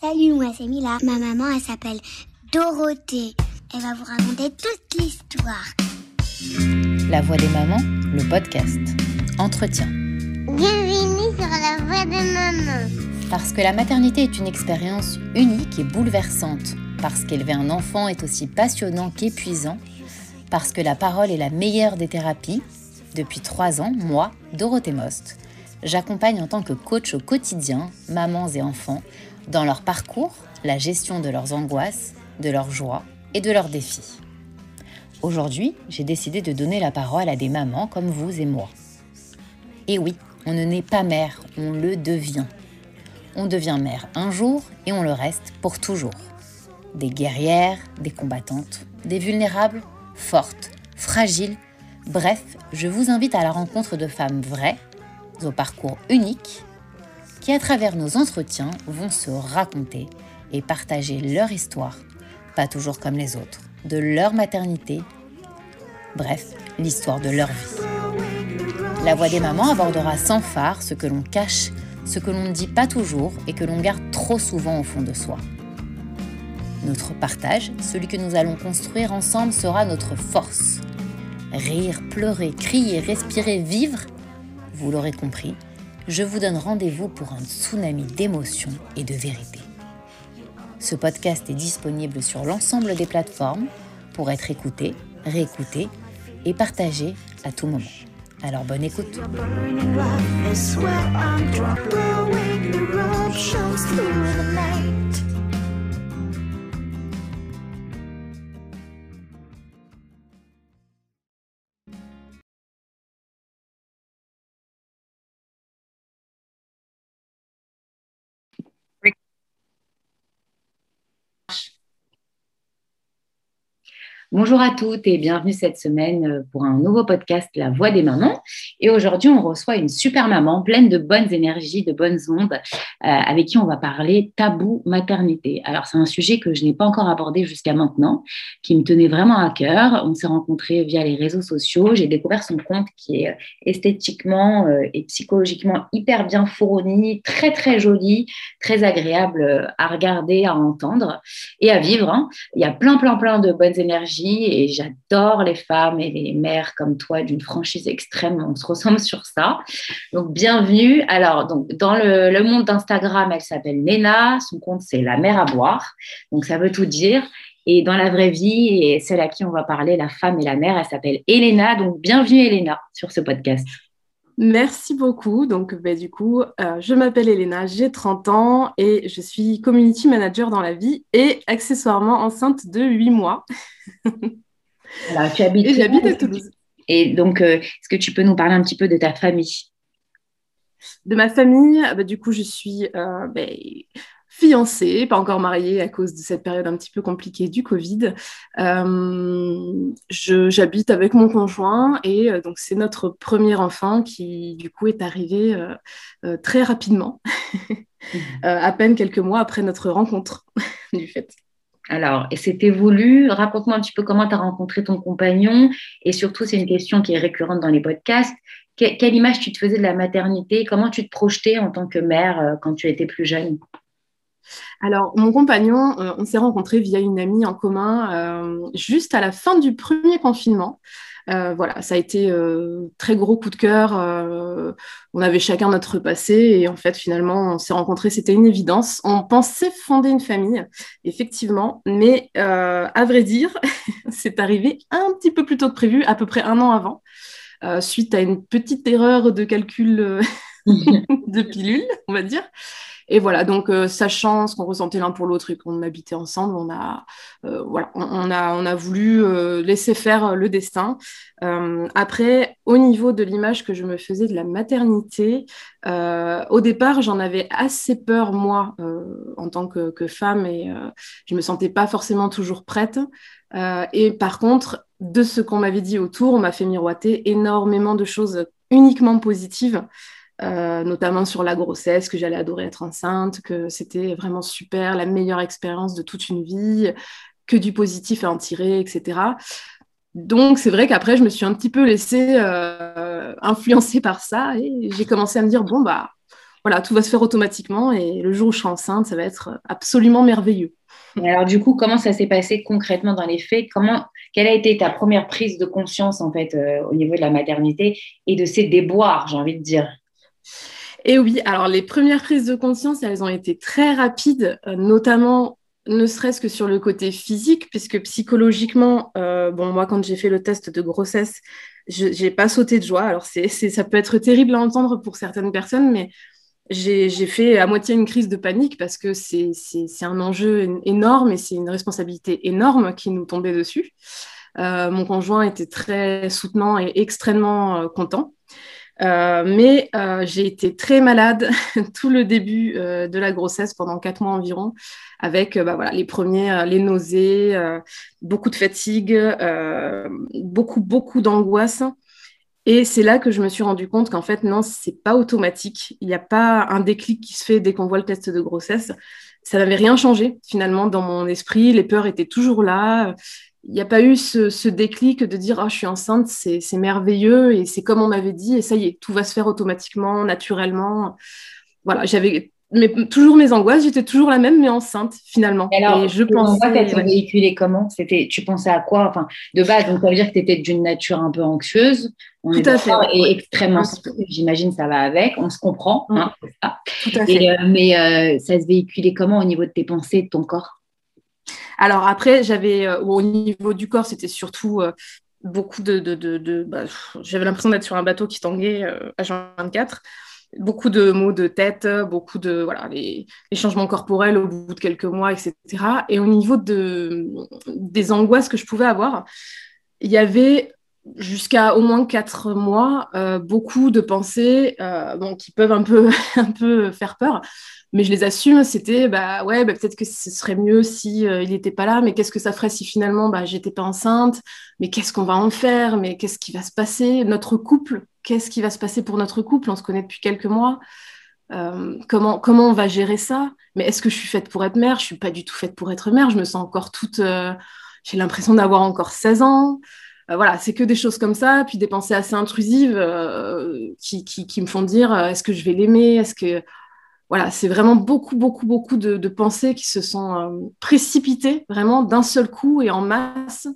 Salut, moi c'est Mila. Ma maman, elle s'appelle Dorothée. Elle va vous raconter toute l'histoire. La voix des mamans, le podcast. Entretien. Bienvenue sur la voix des mamans. Parce que la maternité est une expérience unique et bouleversante. Parce qu'élever un enfant est aussi passionnant qu'épuisant. Parce que la parole est la meilleure des thérapies. Depuis trois ans, moi, Dorothée Most, j'accompagne en tant que coach au quotidien mamans et enfants dans leur parcours, la gestion de leurs angoisses, de leurs joies et de leurs défis. Aujourd'hui, j'ai décidé de donner la parole à des mamans comme vous et moi. Et oui, on ne naît pas mère, on le devient. On devient mère un jour et on le reste pour toujours. Des guerrières, des combattantes, des vulnérables, fortes, fragiles, bref, je vous invite à la rencontre de femmes vraies, au parcours unique qui, à travers nos entretiens, vont se raconter et partager leur histoire, pas toujours comme les autres, de leur maternité, bref, l'histoire de leur vie. La voix des mamans abordera sans phare ce que l'on cache, ce que l'on ne dit pas toujours et que l'on garde trop souvent au fond de soi. Notre partage, celui que nous allons construire ensemble, sera notre force. Rire, pleurer, crier, respirer, vivre, vous l'aurez compris, je vous donne rendez-vous pour un tsunami d'émotions et de vérité. Ce podcast est disponible sur l'ensemble des plateformes pour être écouté, réécouté et partagé à tout moment. Alors bonne écoute. Bonjour à toutes et bienvenue cette semaine euh, pour un nouveau podcast La Voix des mamans. Et aujourd'hui, on reçoit une super maman pleine de bonnes énergies, de bonnes ondes, euh, avec qui on va parler tabou maternité. Alors, c'est un sujet que je n'ai pas encore abordé jusqu'à maintenant, qui me tenait vraiment à cœur. On s'est rencontrés via les réseaux sociaux. J'ai découvert son compte qui est euh, esthétiquement et psychologiquement hyper bien fourni, très très joli, très agréable à regarder, à entendre et à vivre. Hein. Il y a plein plein plein de bonnes énergies et j'adore les femmes et les mères comme toi d'une franchise extrême. On se ressemble sur ça. Donc, bienvenue. Alors, dans le, monde d'Instagram, elle s'appelle Nena. Son compte, c'est La mère à boire. Donc, ça veut tout dire. Et dans la vraie vie, et celle à qui on va parler, la femme et la mère, elle s'appelle Elena. Donc, bienvenue, Elena, sur ce podcast. Merci beaucoup. Donc, bah, du coup, euh, je m'appelle Elena, j'ai 30 ans et je suis community manager dans la vie et accessoirement enceinte de 8 mois. Alors, tu habites, et j'habite à Toulouse. Et donc, euh, est-ce que tu peux nous parler un petit peu de ta famille? De ma famille, bah, du coup, je suis euh, bah, fiancée, pas encore mariée à cause de cette période un petit peu compliquée du Covid. Euh, J'habite avec mon conjoint et euh, donc c'est notre premier enfant qui du coup est arrivé euh, très rapidement, à peine quelques mois après notre rencontre du fait. Alors, et c'était voulu. Raconte-moi un petit peu comment tu as rencontré ton compagnon. Et surtout, c'est une question qui est récurrente dans les podcasts. quelle image tu te faisais de la maternité? Comment tu te projetais en tant que mère quand tu étais plus jeune? Alors, mon compagnon, euh, on s'est rencontrés via une amie en commun euh, juste à la fin du premier confinement. Euh, voilà, ça a été très gros coup de cœur. on avait chacun notre passé et en fait, finalement, on s'est rencontrés, c'était une évidence. On pensait fonder une famille, effectivement, mais à vrai dire, c'est arrivé un petit peu plus tôt que prévu, à peu près un an avant, suite à une petite erreur de calcul de pilule, on va dire. Et voilà, donc euh, sachant ce qu'on ressentait l'un pour l'autre et qu'on habitait ensemble, on a, euh, voilà, on, a, on a voulu euh, laisser faire le destin. après, au niveau de l'image que je me faisais de la maternité, au départ, j'en avais assez peur, moi, en tant que, que, femme, et je me sentais pas forcément toujours prête. et par contre, de ce qu'on m'avait dit autour, on m'a fait miroiter énormément de choses uniquement positives. Euh, notamment sur la grossesse, que j'allais adorer être enceinte, que c'était vraiment super, la meilleure expérience de toute une vie, que du positif à en tirer, etc. Donc c'est vrai qu'après, je me suis un petit peu laissée euh, influencer par ça et j'ai commencé à me dire, bon, bah, voilà, tout va se faire automatiquement et le jour où je serai enceinte, ça va être absolument merveilleux. alors du coup, comment ça s'est passé concrètement dans les faits? Comment, quelle a été ta première prise de conscience en fait euh, au niveau de la maternité et de ces déboires, j'ai envie de dire? Et oui, alors les premières prises de conscience, elles ont été très rapides, euh, notamment ne serait-ce que sur le côté physique, puisque psychologiquement, euh, bon, moi, quand j'ai fait le test de grossesse, je n'ai pas sauté de joie. Alors, c'est, ça peut être terrible à entendre pour certaines personnes, mais j'ai, fait à moitié une crise de panique parce que c'est, un enjeu énorme et c'est une responsabilité énorme qui nous tombait dessus. Euh, mon conjoint était très soutenant et extrêmement content. Euh, mais euh, j'ai été très malade tout le début euh, de la grossesse pendant quatre mois environ, avec bah, voilà, les premiers, les nausées, beaucoup de fatigue, beaucoup, beaucoup d'angoisse. Et c'est là que je me suis rendu compte qu'en fait, non, c'est pas automatique. Il n'y a pas un déclic qui se fait dès qu'on voit le test de grossesse. Ça n'avait rien changé finalement dans mon esprit. Les peurs étaient toujours là il n'y a pas eu ce, déclic de dire oh, je suis enceinte, c'est merveilleux et c'est comme on m'avait dit et ça y est, tout va se faire automatiquement, naturellement. Voilà, j'avais toujours mes angoisses, j'étais toujours la même mais enceinte finalement. alors, et je pensais ouais. véhiculé comment? C'était tu pensais à quoi? Enfin, de base, donc ça veut dire que tu étais d'une nature un peu anxieuse. Tout à fait. Et extrêmement j'imagine ça va avec, on se comprend. Hein, Tout à fait. Euh, mais euh, ça se véhiculait comment au niveau de tes pensées, de ton corps? Alors après, j'avais euh, au niveau du corps, c'était surtout euh, beaucoup de. bah, j'avais l'impression d'être sur un bateau qui tanguait à euh, 24 beaucoup de maux de tête, beaucoup de voilà les, changements corporels au bout de quelques mois, etc. Et au niveau de, des angoisses que je pouvais avoir, il y avait jusqu'à au moins quatre mois beaucoup de pensées bon, qui peuvent un peu, un peu faire peur mais je les assume. C'était bah ouais, bah, peut-être que ce serait mieux si euh, il n'était pas là, mais qu'est-ce que ça ferait si finalement bah j'étais pas enceinte? Mais qu'est-ce qu'on va en faire? Mais qu'est-ce qui va se passer? Notre couple, qu'est-ce qui va se passer pour notre couple? On se connaît depuis quelques mois. Euh, comment comment on va gérer ça? Mais est-ce que je suis faite pour être mère? Je suis pas du tout faite pour être mère. Je me sens encore toute. Euh, j'ai l'impression d'avoir encore 16 ans. Voilà, c'est que des choses comme ça, puis des pensées assez intrusives qui, qui, qui, me font dire est-ce que je vais l'aimer? Est-ce que voilà, c'est vraiment beaucoup, beaucoup, beaucoup de, pensées qui se sont euh, précipitées vraiment d'un seul coup et en masse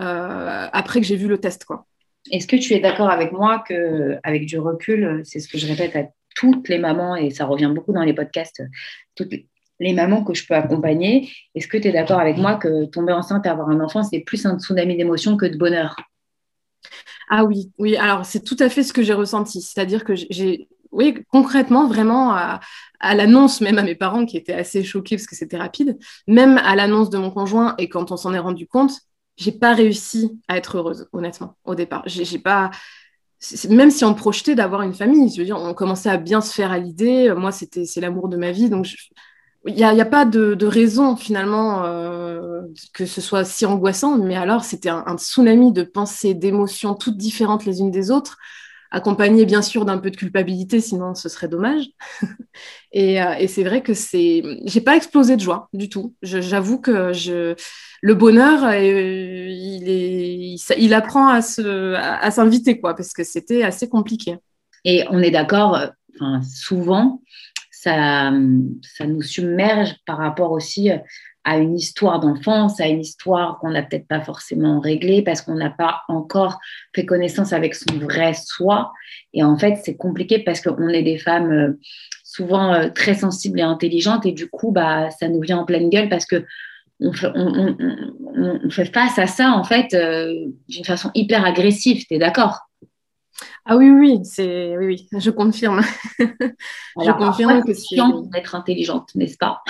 euh, après que j'ai vu le test. Quoi. Est-ce que tu es d'accord avec moi que, avec du recul, c'est ce que je répète à toutes les mamans et ça revient beaucoup dans les podcasts, mamans que je peux accompagner, est-ce que tu es d'accord avec moi que tomber enceinte et avoir un enfant, c'est plus un tsunami d'émotions que de bonheur? Ah oui, oui. Alors c'est tout à fait ce que j'ai ressenti. C'est-à-dire que j'ai oui, concrètement, vraiment, à, l'annonce, même à mes parents qui étaient assez choqués parce que c'était rapide, même à l'annonce de mon conjoint et quand on s'en est rendu compte, j'ai pas réussi à être heureuse, honnêtement, au départ. J'ai pas. Même si on projetait d'avoir une famille, je veux dire, on commençait à bien se faire à l'idée. Moi, c'était c'est l'amour de ma vie, donc il n'y a, pas de, raison finalement euh, que ce soit si angoissant, mais alors c'était un, un, tsunami de pensées, d'émotions toutes différentes les unes des autres accompagné bien sûr d'un peu de culpabilité, sinon ce serait dommage. Euh, et, c'est vrai que c'est, j'ai pas explosé de joie du tout. j'avoue que le bonheur, euh, il, apprend à, se, à, s'inviter quoi, parce que c'était assez compliqué. Et on est d'accord, souvent, ça, nous submerge par rapport aussi à une histoire d'enfance, à une histoire qu'on n'a peut-être pas forcément réglée parce qu'on n'a pas encore fait connaissance avec son vrai soi. Et en fait, c'est compliqué parce qu'on est des femmes euh, souvent euh, très sensibles et intelligentes et du coup, bah, ça nous vient en pleine gueule parce que on fait, face à ça en fait euh, d'une façon hyper agressive. Tu es d'accord? Ah oui, oui, c'est oui, oui, je confirme. je confirme que c'est d'être intelligente, n'est-ce pas?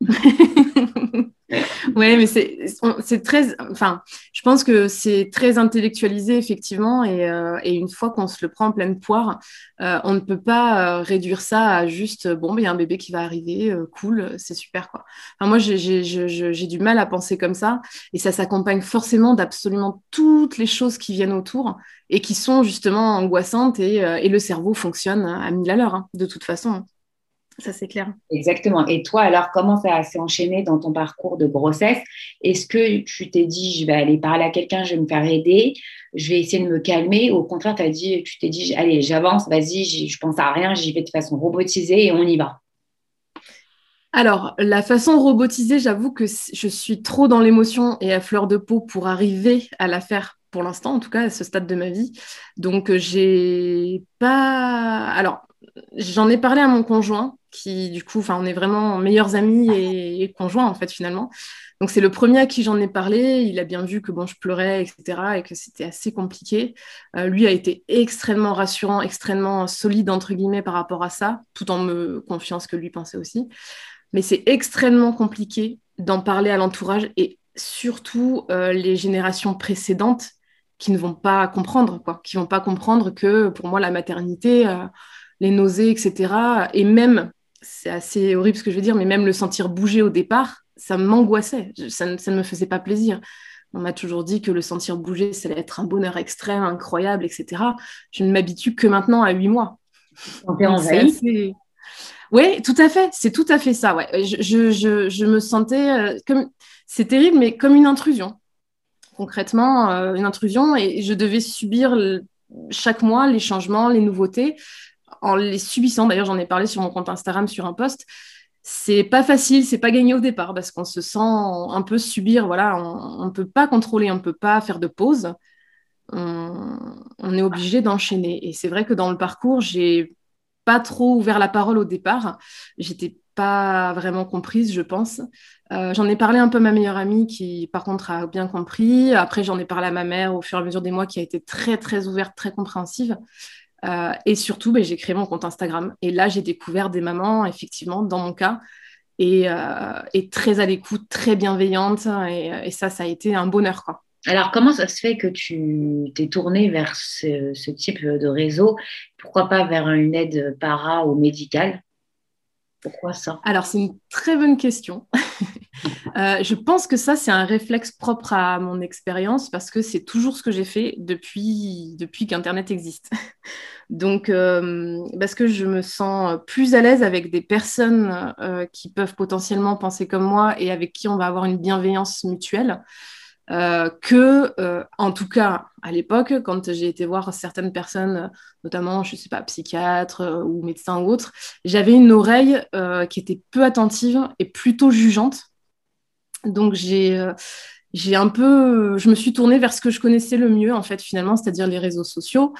oui, mais c'est très. Enfin, je pense que c'est très intellectualisé, effectivement, et, euh, une fois qu'on se le prend en pleine poire, euh, on ne peut pas euh, réduire ça à juste bon, il y a un bébé qui va arriver, cool, c'est super, quoi. Enfin, moi, j'ai du mal à penser comme ça, et ça s'accompagne forcément d'absolument toutes les choses qui viennent autour et qui sont justement angoissantes, et, le cerveau fonctionne à mille à l'heure, hein, de toute façon. Ça, c'est clair. Exactement. Et toi, alors, comment ça s'est enchaîné dans ton parcours de grossesse? Est-ce que tu t'es dit, je vais aller parler à quelqu'un, je vais me faire aider, je vais essayer de me calmer? Ou au contraire, as dit, tu t'es dit, allez, j'avance, vas-y, je pense à rien, j'y vais de façon robotisée et on y va? Alors, la façon robotisée, j'avoue que je suis trop dans l'émotion et à fleur de peau pour arriver à la faire pour l'instant, en tout cas à ce stade de ma vie. Donc, euh, j'ai pas. Alors, j'en ai parlé à mon conjoint, qui du coup, enfin, on est vraiment meilleurs amis et, conjoints en fait finalement. Donc, c'est le premier à qui j'en ai parlé. Il a bien vu que bon, je pleurais, etc., et que c'était assez compliqué. Euh, lui a été extrêmement rassurant, extrêmement solide entre guillemets par rapport à ça, tout en me confiant ce que lui pensait aussi. Mais c'est extrêmement compliqué d'en parler à l'entourage et surtout euh, les générations précédentes qui ne vont pas comprendre, quoi, qui vont pas comprendre que pour moi la maternité, euh, les nausées, etc. Et même, c'est assez horrible ce que je veux dire, mais même le sentir bouger au départ, ça m'angoissait, ça, ne me faisait pas plaisir. On m'a toujours dit que le sentir bouger, ça allait être un bonheur extrême, incroyable, etc. Je ne m'habitue que maintenant à huit mois. Oui, tout à fait. C'est tout à fait ça. Ouais. Je, je, je, me sentais euh, comme. C'est terrible, mais comme une intrusion concrètement euh, une intrusion et je devais subir chaque mois les changements, les nouveautés en les subissant. D'ailleurs, j'en ai parlé sur mon compte Instagram sur un post. C'est pas facile, c'est pas gagné au départ parce qu'on se sent un peu subir. Voilà, on ne peut pas contrôler, on ne peut pas faire de pause. On, est obligé d'enchaîner. Et c'est vrai que dans le parcours, j'ai pas trop ouvert la parole au départ. J'étais pas vraiment comprise, je pense. Euh, j'en ai parlé un peu à ma meilleure amie qui, par contre, a bien compris. Après, j'en ai parlé à ma mère au fur et à mesure des mois qui a été très, très ouverte, très compréhensive. Euh, et surtout, ben, j'ai créé mon compte Instagram. Et là, j'ai découvert des mamans, effectivement, dans mon cas, et, euh, très à l'écoute, très bienveillantes. Et, ça, ça a été un bonheur. Quoi. Alors, comment ça se fait que tu t'es tournée vers ce, ce, type de réseau? Pourquoi pas vers une aide para ou médicale? Pourquoi ça? Alors, c'est une très bonne question. Euh, je pense que ça, c'est un réflexe propre à mon expérience parce que c'est toujours ce que j'ai fait depuis, depuis qu'Internet existe. Donc, euh, parce que je me sens plus à l'aise avec des personnes euh, qui peuvent potentiellement penser comme moi et avec qui on va avoir une bienveillance mutuelle. Euh, que, en tout cas, à l'époque, quand j'ai été voir certaines personnes, notamment, je ne sais pas, psychiatres ou médecins ou autres, j'avais une oreille qui était peu attentive et plutôt jugeante. Donc, j'ai j'ai un peu, je me suis tournée vers ce que je connaissais le mieux, en fait, finalement, c'est-à-dire les réseaux sociaux.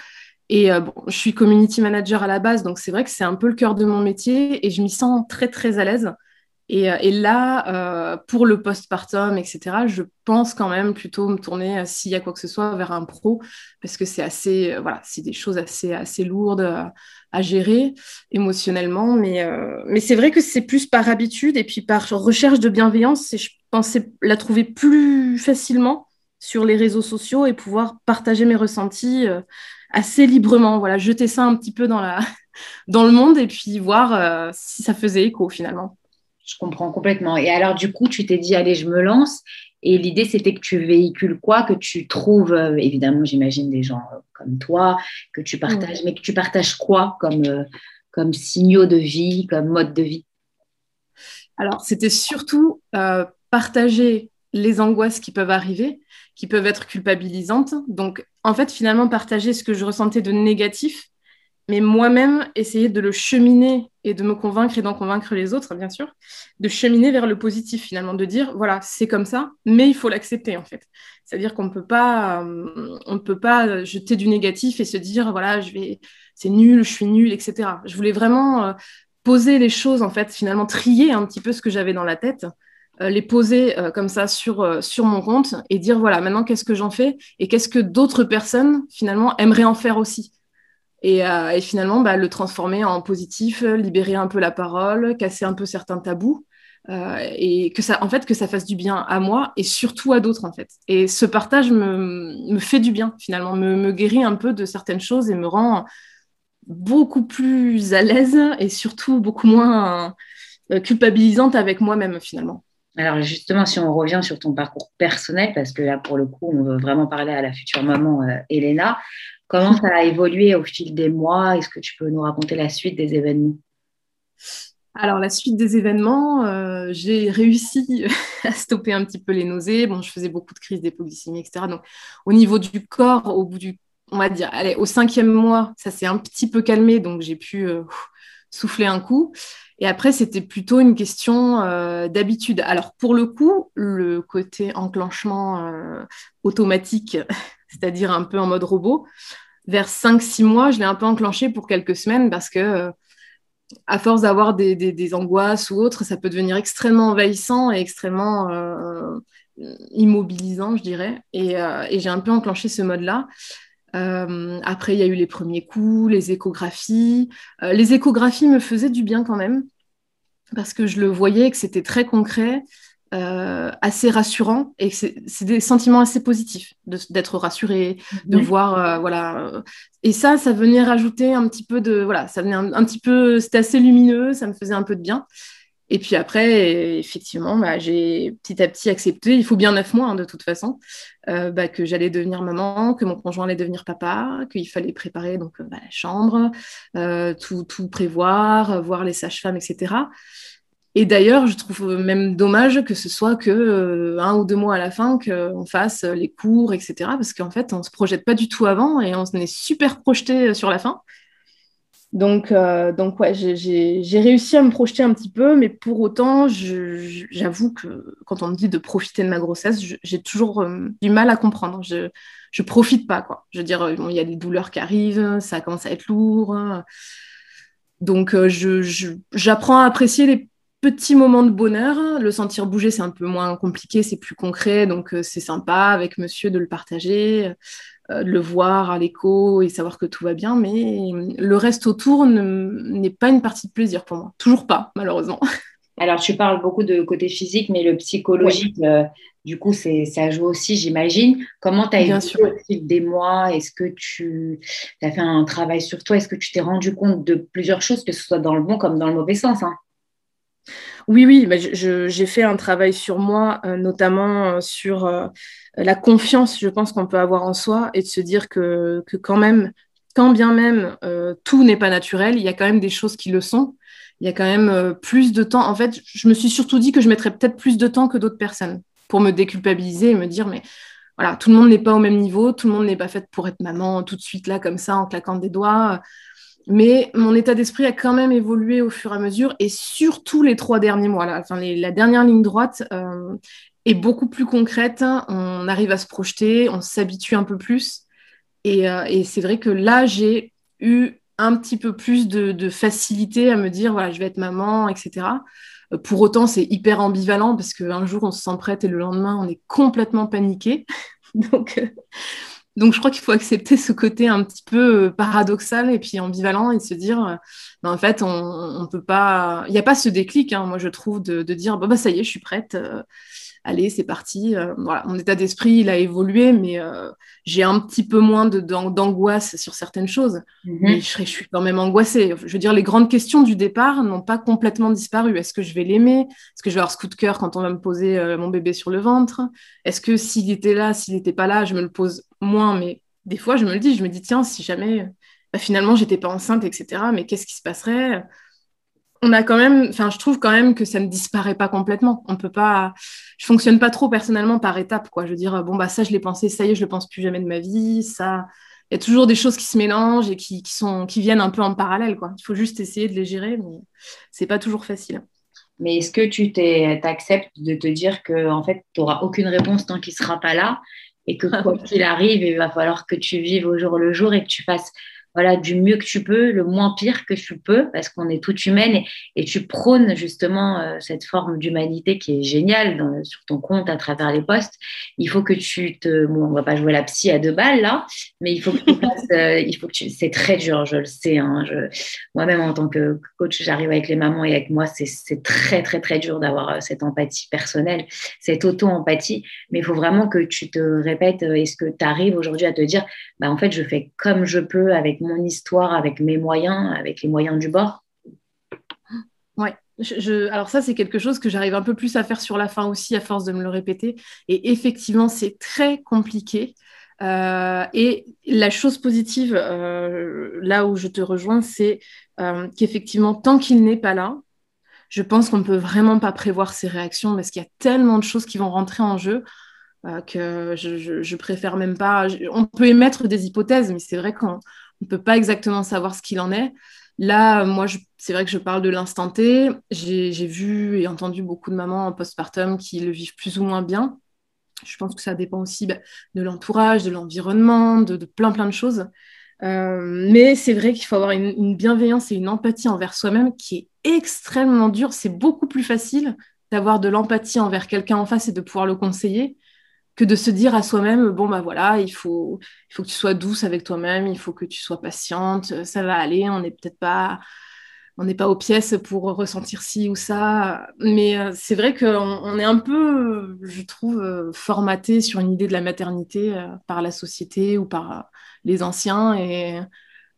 Et bon, je suis community manager à la base, donc c'est vrai que c'est un peu le cœur de mon métier et je m'y sens très, très à l'aise. Euh, et, là, euh, pour le postpartum, etc., je pense quand même plutôt me tourner, euh, s'il y a quoi que ce soit, vers un pro, parce que c'est assez, voilà, c'est des choses assez, assez lourdes à gérer émotionnellement. Mais, mais c'est vrai que c'est plus par habitude et puis par recherche de bienveillance. Pensais la trouver plus facilement sur les réseaux sociaux et pouvoir partager mes ressentis assez librement. Voilà, jeter ça un petit peu dans, la, dans le monde et puis voir si ça faisait écho finalement. Je comprends complètement. Et alors, du coup, tu t'es dit, allez, je me lance. Et l'idée, c'était que tu véhicules quoi? Que tu trouves, euh, évidemment, j'imagine des gens euh, comme toi, que tu partages, mais que tu partages quoi comme, euh, comme signaux de vie, comme mode de vie? Alors, c'était surtout partager les angoisses qui peuvent arriver, qui peuvent être culpabilisantes. Donc, en fait, finalement, partager ce que je ressentais de négatif mais moi-même essayer de le cheminer et de me convaincre et d'en convaincre les autres, bien sûr, de cheminer vers le positif finalement, de dire voilà, c'est comme ça, mais il faut l'accepter en fait. C'est-à-dire qu'on ne peut pas, euh, on peut pas jeter du négatif et se dire voilà, je vais, c'est nul, je suis nul, etc. Je voulais vraiment euh, poser les choses en fait, finalement trier un petit peu ce que j'avais dans la tête. Euh, les poser comme ça sur, sur mon compte et dire voilà maintenant qu'est-ce que j'en fais et qu'est-ce que d'autres personnes finalement aimeraient en faire aussi euh, et, finalement, bah, le transformer en positif, libérer un peu la parole, casser un peu certains tabous. Euh, et que ça, en fait, que ça fasse du bien à moi et surtout à d'autres, en fait. Et ce partage me, me fait du bien, finalement, me, guérit un peu de certaines choses et me rend beaucoup plus à l'aise et surtout beaucoup moins euh, culpabilisante avec moi-même, finalement. Alors justement, si on revient sur ton parcours personnel, parce que là, pour le coup, on veut vraiment parler à la future maman Elena, Comment ça a évolué au fil des mois? Est-ce que tu peux nous raconter la suite des événements? Alors, la suite des événements, euh, j'ai réussi à stopper un petit peu les nausées. Bon, je faisais beaucoup de crises d'hypoglycémie, etc. Donc, au niveau du corps, au bout du, on va dire, allez, au cinquième mois, ça s'est un petit peu calmé, donc j'ai pu euh, souffler un coup. Et après, c'était plutôt une question euh, d'habitude. Alors, pour le coup, le côté enclenchement automatique, c'est-à-dire un peu en mode robot, vers 5-6 mois, je l'ai un peu enclenché pour quelques semaines parce que à force d'avoir des, angoisses ou autres, ça peut devenir extrêmement envahissant et extrêmement euh, immobilisant, je dirais. Euh, et, j'ai un peu enclenché ce mode-là. Euh, après, il y a eu les premiers coups, les échographies. les échographies me faisaient du bien quand même, parce que je le voyais que c'était très concret. Euh, assez rassurant et c'est des sentiments assez positifs d'être rassuré, de voir, euh, voilà. Et ça, ça venait rajouter un petit peu de, voilà, ça venait un, petit peu, c'était assez lumineux, ça me faisait un peu de bien. Et puis après, effectivement, bah, j'ai petit à petit accepté, il faut bien neuf mois hein, de toute façon, euh, bah, que j'allais devenir maman, que mon conjoint allait devenir papa, qu'il fallait préparer donc bah, la chambre, tout, tout prévoir, voir les sages-femmes, etc. Et d'ailleurs, je trouve même dommage que ce soit que euh, un ou deux mois à la fin qu'on fasse les cours, etc. Parce qu'en fait, on ne se projette pas du tout avant et on est super projeté euh, sur la fin. Donc, euh, donc ouais, j'ai réussi à me projeter un petit peu, mais pour autant, j'avoue que quand on me dit de profiter de ma grossesse, j'ai toujours du mal à comprendre. Je ne profite pas, quoi. Je veux dire, il y a des douleurs qui arrivent, ça commence à être lourd. Donc, j'apprends à apprécier les petit moment de bonheur. Le sentir bouger, c'est un peu moins compliqué, c'est plus concret, donc euh, c'est sympa avec monsieur de le partager, euh, le voir à l'écho et savoir que tout va bien. Mais le reste autour n'est pas une partie de plaisir pour moi. Toujours pas, malheureusement. Alors, tu parles beaucoup de côté physique, mais le psychologique, euh, du coup, ça joue aussi, j'imagine. Comment tu as évolué au fil des mois? Est-ce que tu as fait un travail sur toi? Est-ce que tu t'es rendu compte de plusieurs choses, que ce soit dans le bon comme dans le mauvais sens hein? Oui, oui, j'ai fait un travail sur moi, euh, notamment euh, sur euh, la confiance, je pense qu'on peut avoir en soi et de se dire que, quand même, quand bien même tout n'est pas naturel, il y a quand même des choses qui le sont. Il y a quand même plus de temps. En fait, je me suis surtout dit que je mettrais peut-être plus de temps que d'autres personnes pour me déculpabiliser et me dire, mais voilà, tout le monde n'est pas au même niveau, tout le monde n'est pas fait pour être maman tout de suite là, comme ça, en claquant des doigts. Mais mon état d'esprit a quand même évolué au fur et à mesure, et surtout les trois derniers mois. La dernière ligne droite euh, est beaucoup plus concrète. On arrive à se projeter, on s'habitue un peu plus. Et, euh, c'est vrai que là, j'ai eu un petit peu plus de, facilité à me dire, voilà, je vais être maman, etc. Euh, pour autant, c'est hyper ambivalent parce qu'un jour, on se sent prête et le lendemain, on est complètement paniqué. Donc, donc, je crois qu'il faut accepter ce côté un petit peu euh, paradoxal et puis ambivalent et se dire, euh, ben, en fait, on, ne peut pas. Il n'y a pas ce déclic, hein, moi, je trouve, de, dire, bah, ça y est, je suis prête. Euh, allez, c'est parti. voilà, mon état d'esprit, il a évolué, mais j'ai un petit peu moins d'angoisse sur certaines choses. Mhm. Mais je, je, suis quand même angoissée. Je veux dire, les grandes questions du départ n'ont pas complètement disparu. Est-ce que je vais l'aimer? Est-ce que je vais avoir ce coup de cœur quand on va me poser mon bébé sur le ventre? Est-ce que s'il était là, s'il n'était pas là, je me le pose moins, mais des fois, je me le dis, je me dis, tiens, si jamais bah, finalement j'étais pas enceinte, etc., mais qu'est-ce qui se passerait? On a quand même, enfin, je trouve quand même que ça ne disparaît pas complètement. On peut pas, je fonctionne pas trop personnellement par étapes, quoi. Je veux dire, bon, bah, ça, je l'ai pensé, ça y est, je le pense plus jamais de ma vie, ça. Il y a toujours des choses qui se mélangent et qui, sont, qui viennent un peu en parallèle, quoi. Il faut juste essayer de les gérer, mais c'est pas toujours facile. Mais est-ce que tu t'acceptes de te dire que en fait, tu n'auras aucune réponse tant qu'il ne sera pas là? Et que quoi qu'il arrive, il va falloir que tu vives au jour le jour et que tu fasses voilà, du mieux que tu peux, le moins pire que tu peux, parce qu'on est toute humaine et, tu prônes justement euh, cette forme d'humanité qui est géniale sur ton compte à travers les posts. Il faut que tu te, bon, on va pas jouer la psy à deux balles là, mais il faut que tu euh, il faut que tu, c'est très dur, je le sais. Hein, moi-même en tant que coach, j'arrive avec les mamans et avec moi, c'est, c'est très très très dur d'avoir euh, cette empathie personnelle, cette auto-empathie, mais il faut vraiment que tu te répètes, est-ce que tu arrives aujourd'hui à te dire, bah en fait, je fais comme je peux avec mon histoire avec mes moyens, avec les moyens du bord. Ouais. Je, alors ça, c'est quelque chose que j'arrive un peu plus à faire sur la fin aussi, à force de me le répéter. Et effectivement, c'est très compliqué. Euh, et la chose positive, euh, là où je te rejoins, c'est euh, qu'effectivement, tant qu'il n'est pas là, je pense qu'on ne peut vraiment pas prévoir ses réactions parce qu'il y a tellement de choses qui vont rentrer en jeu que je, je, préfère même pas. on peut émettre des hypothèses, mais c'est vrai qu'on ne peut pas exactement savoir ce qu'il en est. Là, moi, c'est vrai que je parle de l'instant T. J'ai vu et entendu beaucoup de mamans en postpartum qui le vivent plus ou moins bien. Je pense que ça dépend aussi bah, de l'entourage, de l'environnement, de, plein plein de choses. Euh, mais c'est vrai qu'il faut avoir une, une, bienveillance et une empathie envers soi-même qui est extrêmement dure. C'est beaucoup plus facile d'avoir de l'empathie envers quelqu'un en face et de pouvoir le conseiller que de se dire à soi-même bon bah voilà il faut il faut que tu sois douce avec toi-même il faut que tu sois patiente ça va aller on n'est peut-être pas on n'est pas aux pièces pour ressentir ci ou ça. Mais euh, c'est vrai qu'on on est un peu je trouve euh, formaté sur une idée de la maternité euh, par la société ou par les anciens et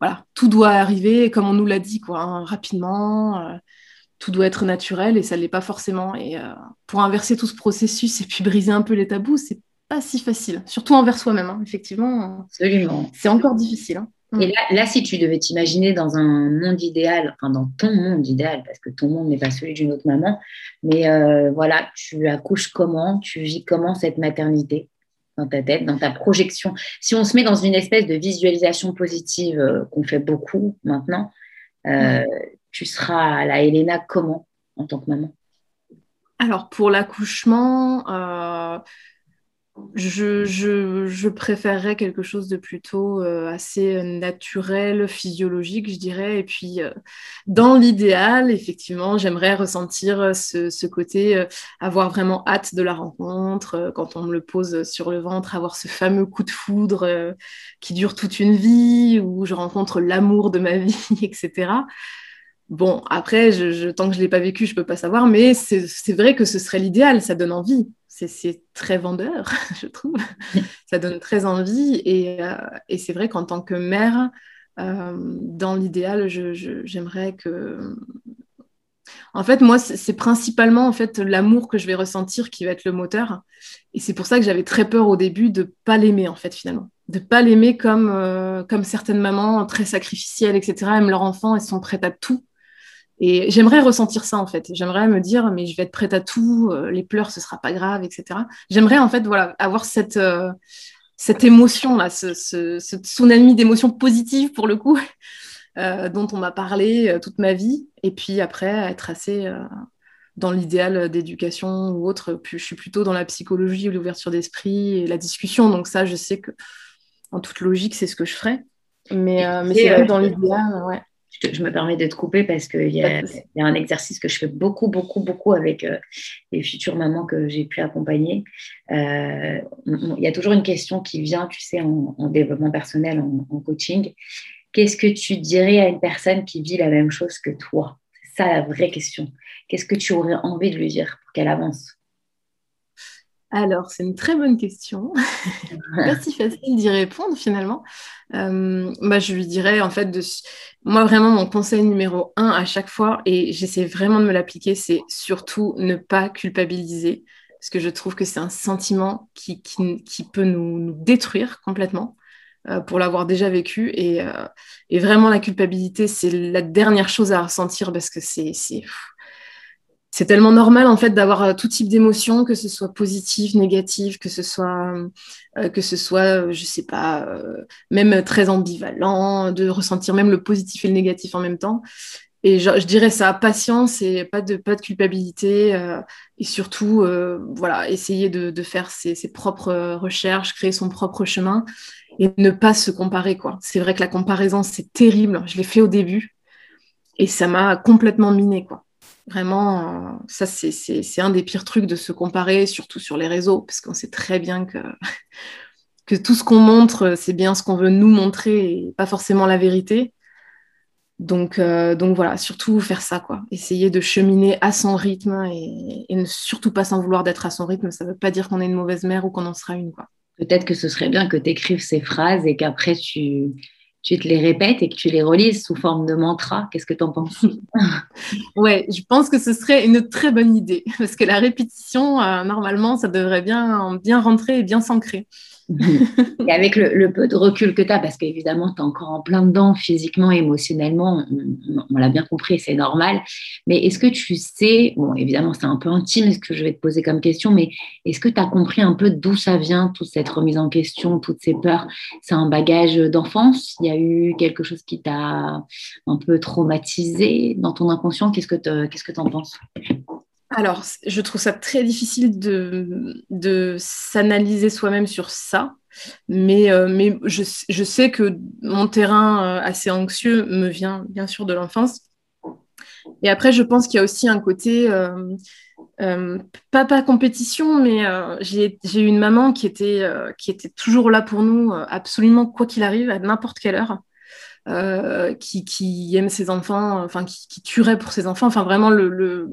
voilà tout doit arriver comme on nous l'a dit quoi hein, rapidement tout doit être naturel et ça ne l'est pas forcément. Et euh, pour inverser tout ce processus et puis briser un peu les tabous, c'est pas si facile, surtout envers soi-même, hein. effectivement. Absolument. C'est encore difficile. Hein. Mm. Et là, si tu devais t'imaginer dans un monde idéal, enfin dans ton monde idéal, parce que ton monde n'est pas celui d'une autre maman, mais euh, voilà, tu accouches comment, tu vis comment cette maternité dans ta tête, dans ta projection? Si on se met dans une espèce de visualisation positive euh, qu'on fait beaucoup maintenant, tu seras la Elena comment en tant que maman? Alors pour l'accouchement, euh, je, préférerais quelque chose de plutôt euh, assez naturel, physiologique, je dirais. Et puis, euh, dans l'idéal, effectivement, j'aimerais ressentir ce, côté, avoir vraiment hâte de la rencontre, quand on me le pose sur le ventre, avoir ce fameux coup de foudre qui dure toute une vie, où je rencontre l'amour de ma vie, etc. Bon, après, tant que je ne l'ai pas vécu, je ne peux pas savoir, mais c'est vrai que ce serait l'idéal, ça donne envie. C'est très vendeur, je trouve. ça donne très envie. Et, euh, c'est vrai qu'en tant que mère, euh, dans l'idéal, j'aimerais que... En fait, moi, c'est principalement en fait l'amour que je vais ressentir qui va être le moteur. Et c'est pour ça que j'avais très peur au début de ne pas l'aimer, en fait, finalement. De ne pas l'aimer comme, euh, comme certaines mamans très sacrificielles, etc., aiment leur enfant et sont prêtes à tout et j'aimerais ressentir ça en fait. J'aimerais me dire, mais je vais être prête à tout, euh, les pleurs, ce sera pas grave, etc. J'aimerais en fait voilà, avoir cette, euh, cette émotion-là, ce, ce, ce, tsunami d'émotions positives pour le coup, euh, dont on m'a parlé toute ma vie. Et puis après, être assez dans l'idéal d'éducation ou autre. Puis, je suis plutôt dans la psychologie, l'ouverture d'esprit et la discussion. Donc ça, je sais que en toute logique, c'est ce que je ferais. Mais, mais c'est vrai dans l'idéal, ouais je, me permets de te couper parce qu'il y, a un exercice que je fais beaucoup, beaucoup, beaucoup avec euh, les futures mamans que j'ai pu accompagner. Euh, il y a toujours une question qui vient, tu sais, en, développement personnel, en, coaching. Qu'est-ce que tu dirais à une personne qui vit la même chose que toi? C'est ça la vraie question. Qu'est-ce que tu aurais envie de lui dire pour qu'elle avance? Alors, c'est une très bonne question. pas si facile d'y répondre finalement. Euh, bah, je lui dirais en fait, de... moi vraiment mon conseil numéro un à chaque fois, et j'essaie vraiment de me l'appliquer, c'est surtout ne pas culpabiliser, parce que je trouve que c'est un sentiment qui, qui, peut nous, détruire complètement. Euh, pour l'avoir déjà vécu et, euh, et, vraiment la culpabilité c'est la dernière chose à ressentir parce que c'est c'est tellement normal en fait d'avoir euh, tout type d'émotions, que ce soit positif, négatif, que ce soit, euh, que ce soit, euh, je sais pas, même très ambivalent, de ressentir même le positif et le négatif en même temps. Et je, dirais ça, patience et pas de, pas de culpabilité. et surtout, voilà, essayer de, faire ses, ses, propres recherches, créer son propre chemin et ne pas se comparer. quoi. C'est vrai que la comparaison, c'est terrible. Je l'ai fait au début et ça m'a complètement miné. quoi. Vraiment, euh, ça, c'est un des pires trucs de se comparer, surtout sur les réseaux, parce qu'on sait très bien que, que tout ce qu'on montre, c'est bien ce qu'on veut nous montrer et pas forcément la vérité. Donc, euh, voilà, surtout faire ça, quoi. Essayer de cheminer à son rythme et, et ne surtout pas s'en vouloir d'être à son rythme. Ça ne veut pas dire qu'on est une mauvaise mère ou qu'on en sera une, quoi. Peut-être que ce serait bien que tu écrives ces phrases et qu'après tu, tu te les répètes et que tu les relises sous forme de mantra. Qu'est-ce que tu en penses? Ouais, je pense que ce serait une très bonne idée parce que la répétition, euh, normalement, ça devrait bien, bien rentrer et bien s'ancrer. et avec le, peu de recul que tu as, parce qu'évidemment, tu es encore en plein dedans, physiquement, émotionnellement, on, l'a bien compris, c'est normal. Mais est-ce que tu sais, bon, évidemment, c'est un peu intime ce que je vais te poser comme question, mais est-ce que tu as compris un peu d'où ça vient, toute cette remise en question, toutes ces peurs? C'est un bagage d'enfance? Il y a eu quelque chose qui t'a un peu traumatisé dans ton inconscient? Qu'est-ce que tu en penses? Alors, je trouve ça très difficile de, s'analyser soi-même sur ça, mais, euh, mais je, sais que mon terrain euh, assez anxieux me vient bien sûr de l'enfance. Et après, je pense qu'il y a aussi un côté, euh, pas, pas compétition, mais j'ai eu une maman qui était, qui était toujours là pour nous, absolument quoi qu'il arrive, à n'importe quelle heure. qui, qui, aime ses enfants, enfin qui, tuerait pour ses enfants, enfin vraiment le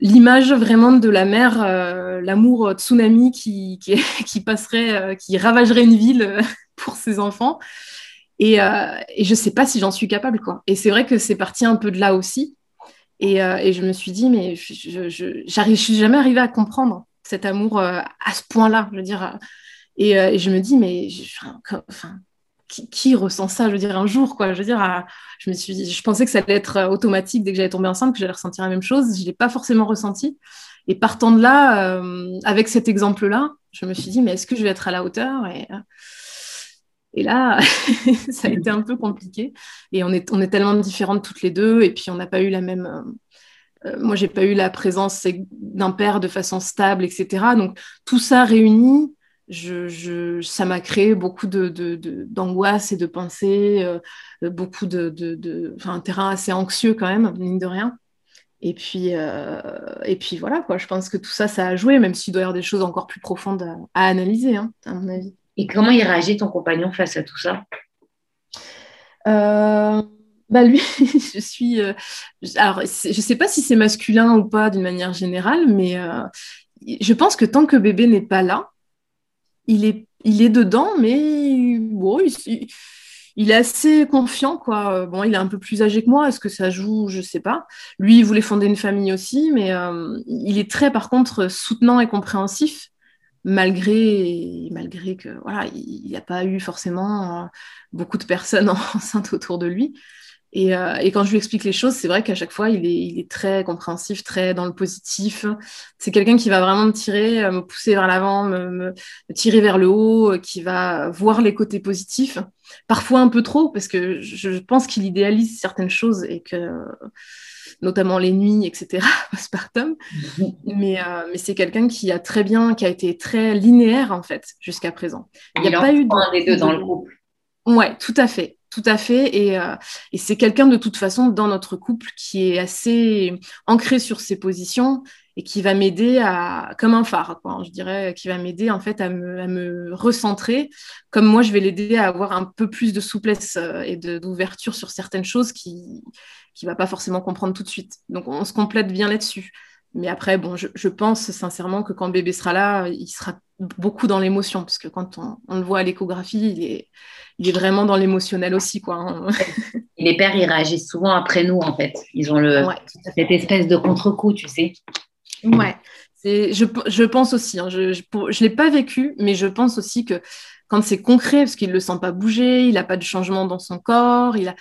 l'image vraiment de la mer, euh, l'amour tsunami qui, qui, passerait, euh, qui ravagerait une ville euh, pour ses enfants. Et, je ne sais pas si j'en suis capable. Quoi. Et c'est vrai que c'est parti un peu de là aussi. Et, je me suis dit, mais je, je suis jamais arrivée à comprendre cet amour à ce point-là. Je veux dire. Et, je me dis, mais qui, ressent ça, je veux dire, un jour, quoi. Je veux dire, je me suis, je pensais que ça allait être euh, automatique dès que j'allais tomber enceinte, que j'allais ressentir la même chose. Je l'ai pas forcément ressenti. Et partant de là, euh, avec cet exemple-là, je me suis dit, mais est-ce que je vais être à la hauteur? Et, et là, ça a été un peu compliqué. Et on est, on est tellement différentes toutes les deux, et puis on n'a pas eu la même. Euh, moi, j'ai pas eu la présence d'un père de façon stable, etc. Donc tout ça réuni, je, ça m'a créé beaucoup d'angoisse de, et de pensées, euh, beaucoup de, enfin, un terrain assez anxieux quand même, mine de rien. Et puis, euh, et puis voilà, quoi. je pense que tout ça, ça a joué, même s'il doit y avoir des choses encore plus profondes à, analyser, hein, à mon avis. Et comment il réagit ton compagnon face à tout ça? Euh, bah lui, je suis. alors, je ne sais pas si c'est masculin ou pas d'une manière générale, mais je pense que tant que bébé n'est pas là, il est, il est dedans, mais bon, il, est assez confiant, quoi. Bon, il est un peu plus âgé que moi. Est-ce que ça joue? Je sais pas. Lui, il voulait fonder une famille aussi, mais euh, il est très, par contre, soutenant et compréhensif, malgré, malgré que voilà, il n'y a pas eu forcément euh, beaucoup de personnes enceintes autour de lui. Euh, et, quand je lui explique les choses, c'est vrai qu'à chaque fois, il est, très compréhensif, très dans le positif. C'est quelqu'un qui va vraiment me tirer, euh, me pousser vers l'avant, me, tirer vers le haut, euh, qui va voir les côtés positifs. Parfois un peu trop, parce que je pense qu'il idéalise certaines choses et que notamment les nuits, etc., postpartum. mais, mais c'est quelqu'un qui a très bien, qui a été très linéaire, en fait, jusqu'à présent. Il n'y a pas eu de... des deux dans le couple. Ouais, tout à fait. Tout à fait. Euh, et, c'est quelqu'un de toute façon dans notre couple qui est assez ancré sur ses positions et qui va m'aider à, comme un phare, quoi, je dirais, qui va m'aider en fait à me, recentrer, comme moi je vais l'aider à avoir un peu plus de souplesse euh, et d'ouverture sur certaines choses qui ne va pas forcément comprendre tout de suite. Donc on se complète bien là-dessus. Mais après, bon, je, pense sincèrement que quand bébé sera là, il sera beaucoup dans l'émotion, parce que quand on, on le voit à l'échographie, il est, il est vraiment dans l'émotionnel aussi. Quoi. Hein. les pères, ils réagissent souvent après nous, en fait. Ils ont le, cette espèce de contre-coup, tu sais. Ouais, je, je pense aussi. Hein. je ne l'ai pas vécu, mais je pense aussi que quand c'est concret, parce qu'il ne le sent pas bouger, il n'a pas de changement dans son corps, il a...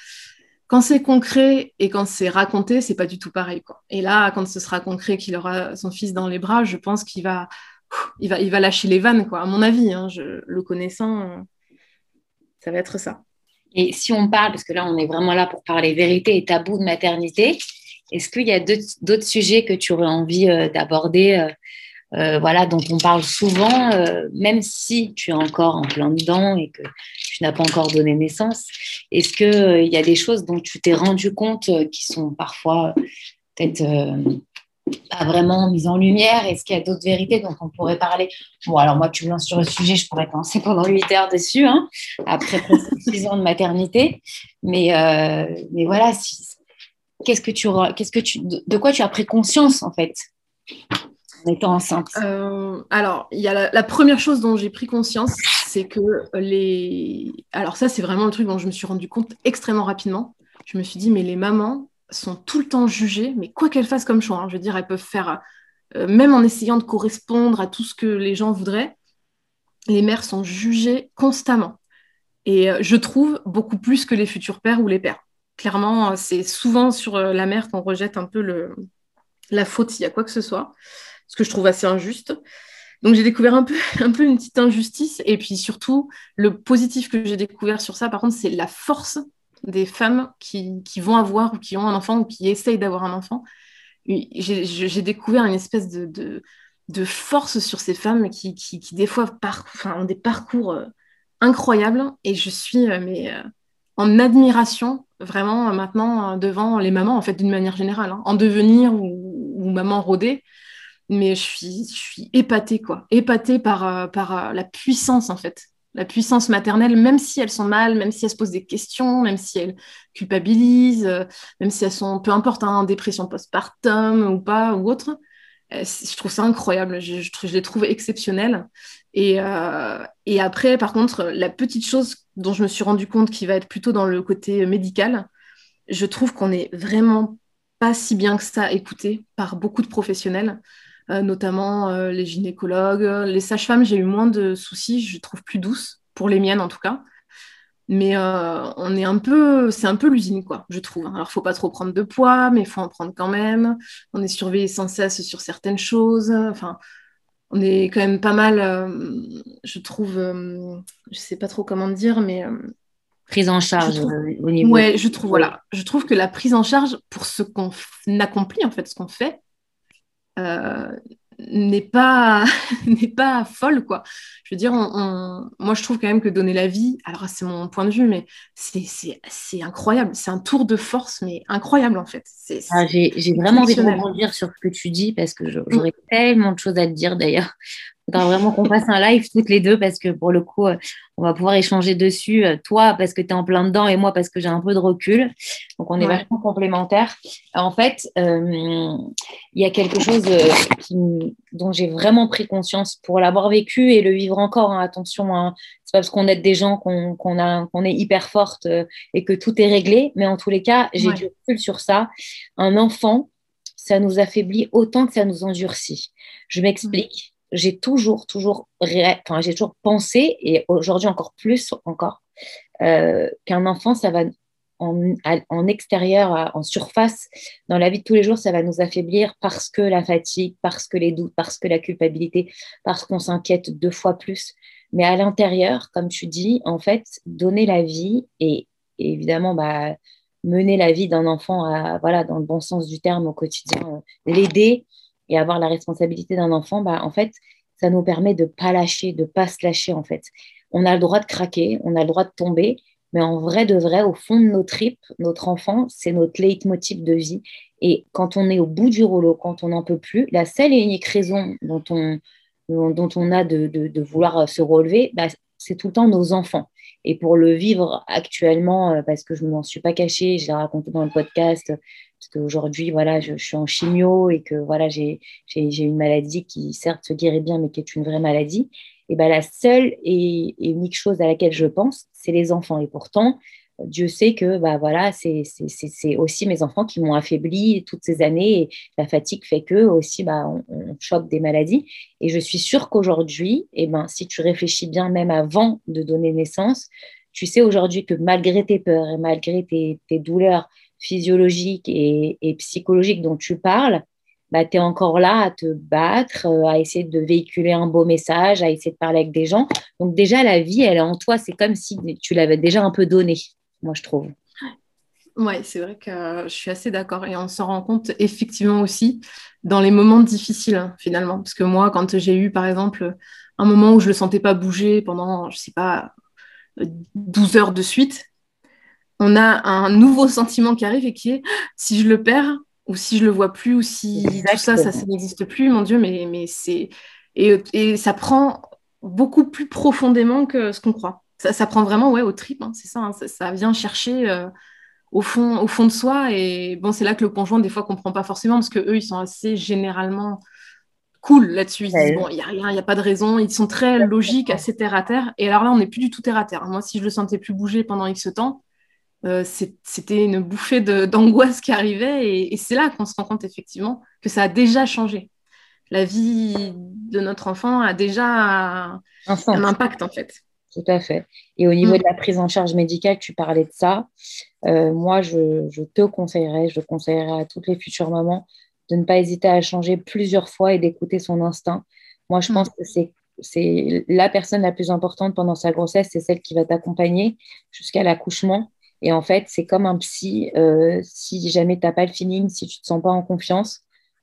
quand c'est concret et quand c'est raconté, c'est pas du tout pareil. Et là, quand ce sera concret qu'il aura son fils dans les bras, je pense qu'il va, il va, il va lâcher les vannes, quoi, à mon avis. Hein. le connaissant, ça va être ça. Et si on parle, parce que là, on est vraiment là pour parler vérité et tabou de maternité, est-ce qu'il y a d'autres sujets que tu aurais envie euh, d'aborder, euh, euh, voilà, dont on parle souvent, même si tu es encore en plein dedans et que tu n'as pas encore donné naissance. Est-ce qu'il y a des choses dont tu t'es rendu compte qui sont parfois peut-être pas vraiment mise en lumière? Est-ce qu'il y a d'autres vérités dont on pourrait parler? Bon, alors moi, tu me lances sur le sujet, je pourrais penser pendant 8 heures dessus, hein, après presque 6 ans de maternité. Mais, euh, mais voilà, qu'est-ce que tu, qu'est-ce que tu, de quoi tu as pris conscience, en fait, euh, Alors, il y a la, première chose dont j'ai pris conscience, c'est que les... Alors ça, c'est vraiment le truc dont je me suis rendu compte extrêmement rapidement. Je me suis dit, mais les mamans, sont tout le temps jugées, mais quoi qu'elles fassent comme choix, hein, je veux dire, elles peuvent faire, euh, même en essayant de correspondre à tout ce que les gens voudraient, les mères sont jugées constamment. Et euh, je trouve beaucoup plus que les futurs pères ou les pères. Clairement, c'est souvent sur la mère qu'on rejette un peu le, la faute s'il y a quoi que ce soit, ce que je trouve assez injuste. Donc j'ai découvert un peu, un peu une petite injustice. Et puis surtout, le positif que j'ai découvert sur ça, par contre, c'est la force des femmes qui, qui, vont avoir ou qui ont un enfant ou qui essayent d'avoir un enfant. J'ai découvert une espèce de, de, force sur ces femmes qui, qui, des fois par, ont des parcours euh, incroyables. Et je suis euh, mais, euh, en admiration vraiment maintenant devant les mamans, en fait, d'une manière générale, hein, en devenir ou, ou maman rodée mais je suis, je suis épatée, quoi. Épatée par, par la puissance, en fait, la puissance maternelle, même si elles sont mal, même si elles se posent des questions, même si elles culpabilisent, euh, même si elles sont, peu importe, en hein, dépression postpartum ou pas, ou autre. Euh, je trouve ça incroyable, je, les trouve exceptionnelles. Et, euh, et, après, par contre, la petite chose dont je me suis rendu compte qui va être plutôt dans le côté médical, je trouve qu'on est vraiment pas si bien que ça écouté par beaucoup de professionnels. Euh, notamment euh, les gynécologues. Les sages-femmes, j'ai eu moins de soucis, je trouve plus douces, pour les miennes en tout cas. Mais euh, on est un peu, c'est un peu l'usine, quoi, je trouve. Alors, faut pas trop prendre de poids, mais il faut en prendre quand même. On est surveillé sans cesse sur certaines choses. Enfin, on est quand même pas mal, je trouve, je sais pas trop comment dire, mais prise en charge au niveau. Ouais, je trouve, voilà, je trouve que la prise en charge pour ce qu'on accomplit, en fait, ce qu'on fait, euh, n'est pas n'est pas folle quoi. Je veux dire moi je trouve quand même que donner la vie alors c'est mon point de vue mais c'est incroyable. C'est un tour de force mais incroyable en fait. Ah, j'ai vraiment envie de rebondir sur ce que tu dis parce que j'aurais tellement de choses à te dire d'ailleurs faudra vraiment qu'on fasse un live toutes les deux parce que pour le coup, euh, on va pouvoir échanger dessus. Euh, toi, parce que tu es en plein dedans et moi, parce que j'ai un peu de recul. Donc, on est vachement complémentaires. En fait, euh, il y a quelque chose dont j'ai vraiment pris conscience pour l'avoir vécu et le vivre encore. Hein. Attention, hein, c'est pas parce qu'on est des gens qu'on qu'on est hyper forte et que tout est réglé. Mais en tous les cas, j'ai du recul sur ça. Un enfant, ça nous affaiblit autant que ça nous endurcit. Je m'explique j'ai toujours, toujours, enfin, j'ai toujours pensé, et aujourd'hui encore plus encore, euh, qu'un enfant, ça va en, extérieur, en surface, dans la vie de tous les jours, ça va nous affaiblir parce que la fatigue, parce que les doutes, parce que la culpabilité, parce qu'on s'inquiète deux fois plus. Mais à l'intérieur, comme tu dis, en fait, donner la vie et, évidemment, bah, mener la vie d'un enfant voilà, dans le bon sens du terme au quotidien, euh, l'aider, et avoir la responsabilité d'un enfant, bah, en fait, ça nous permet de pas lâcher, de pas se lâcher, en fait. On a le droit de craquer, on a le droit de tomber, mais en vrai de vrai, au fond de nos tripes, notre enfant, c'est notre leitmotiv de vie. Et quand on est au bout du rouleau, quand on n'en peut plus, la seule et unique raison dont on, dont on a de, de, vouloir se relever, bah, c'est tout le temps nos enfants. Et pour le vivre actuellement, euh, parce que je ne m'en suis pas cachée, je l'ai raconté dans le podcast, parce qu'aujourd'hui, voilà, je, suis en chimio et que voilà, j'ai une maladie qui certes se guérit bien, mais qui est une vraie maladie. Et ben la seule et, unique chose à laquelle je pense, c'est les enfants. Et pourtant, Dieu sait que bah voilà, c'est aussi mes enfants qui m'ont affaibli toutes ces années et la fatigue fait que aussi bah, on, chope des maladies. Et je suis sûre qu'aujourd'hui, et ben, si tu réfléchis bien même avant de donner naissance, tu sais aujourd'hui que malgré tes peurs et malgré tes, tes douleurs physiologiques et, psychologiques dont tu parles, bah, tu es encore là à te battre, euh, à essayer de véhiculer un beau message, à essayer de parler avec des gens. Donc déjà, la vie, elle est en toi. C'est comme si tu l'avais déjà un peu donnée moi, je trouve. Oui, c'est vrai que je suis assez d'accord. Et on s'en rend compte effectivement aussi dans les moments difficiles, hein, finalement. Parce que moi, quand j'ai eu, par exemple, un moment où je ne le sentais pas bouger pendant, je ne sais pas, 12 heures de suite, on a un nouveau sentiment qui arrive et qui est si je le perds, ou si je le vois plus, ou si tout ça, ça, n'existe plus, mon Dieu, mais, mais c'est. Et, et ça prend beaucoup plus profondément que ce qu'on croit ça, prend vraiment ouais, au trip, hein, c'est hein, ça, ça, vient chercher euh, au, fond, au fond de soi. Et bon, c'est là que le conjoint, des fois, comprend pas forcément, parce qu'eux, ils sont assez généralement cool là-dessus. Ils disent, bon, il n'y a rien, il n'y a pas de raison. Ils sont très logiques, assez terre à terre. Et alors là, on n'est plus du tout terre à terre. Moi, si je le sentais plus bouger pendant X temps, euh, c'était une bouffée d'angoisse qui arrivait. Et, et c'est là qu'on se rend compte, effectivement, que ça a déjà changé. la vie de notre enfant a déjà un, impact en fait. Tout à fait. Et au niveau mm. de la prise en charge médicale, tu parlais de ça. Euh, moi, je, je, te conseillerais, je conseillerais à toutes les futures mamans de ne pas hésiter à changer plusieurs fois et d'écouter son instinct. Moi, je mm. pense que c'est c'est la personne la plus importante pendant sa grossesse, c'est celle qui va t'accompagner jusqu'à l'accouchement. Et en fait, c'est comme un psy. Euh, si jamais tu n'as pas le feeling, si tu ne te sens pas en confiance,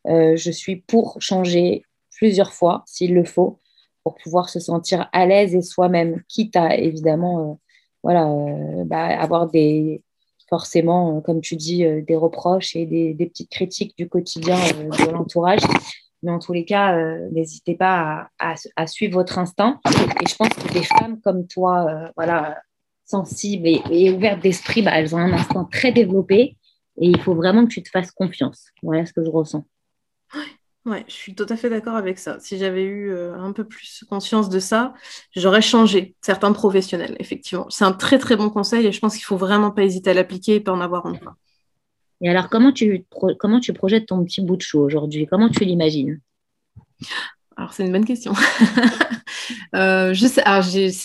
euh, je suis pour changer plusieurs fois, s'il le faut, pour pouvoir se sentir à l'aise et soi-même, quitte à évidemment euh, voilà, bah, avoir des, forcément, comme tu dis, des reproches et des, petites critiques du quotidien de l'entourage. Mais en tous les cas, n'hésitez pas à, suivre votre instinct. Et je pense que des femmes comme toi, voilà, sensibles et, ouvertes d'esprit, bah, elles ont un instinct très développé. Et il faut vraiment que tu te fasses confiance. Voilà ce que je ressens. Ouais, je suis tout à fait d'accord avec ça. Si j'avais eu euh, un peu plus conscience de ça, j'aurais changé certains professionnels, effectivement. C'est un très très bon conseil et je pense qu'il ne faut vraiment pas hésiter à l'appliquer et pas en avoir honte. Et alors, comment tu, comment tu projettes ton petit bout de chou aujourd'hui? Comment tu l'imagines? Alors, c'est une bonne question. Euh,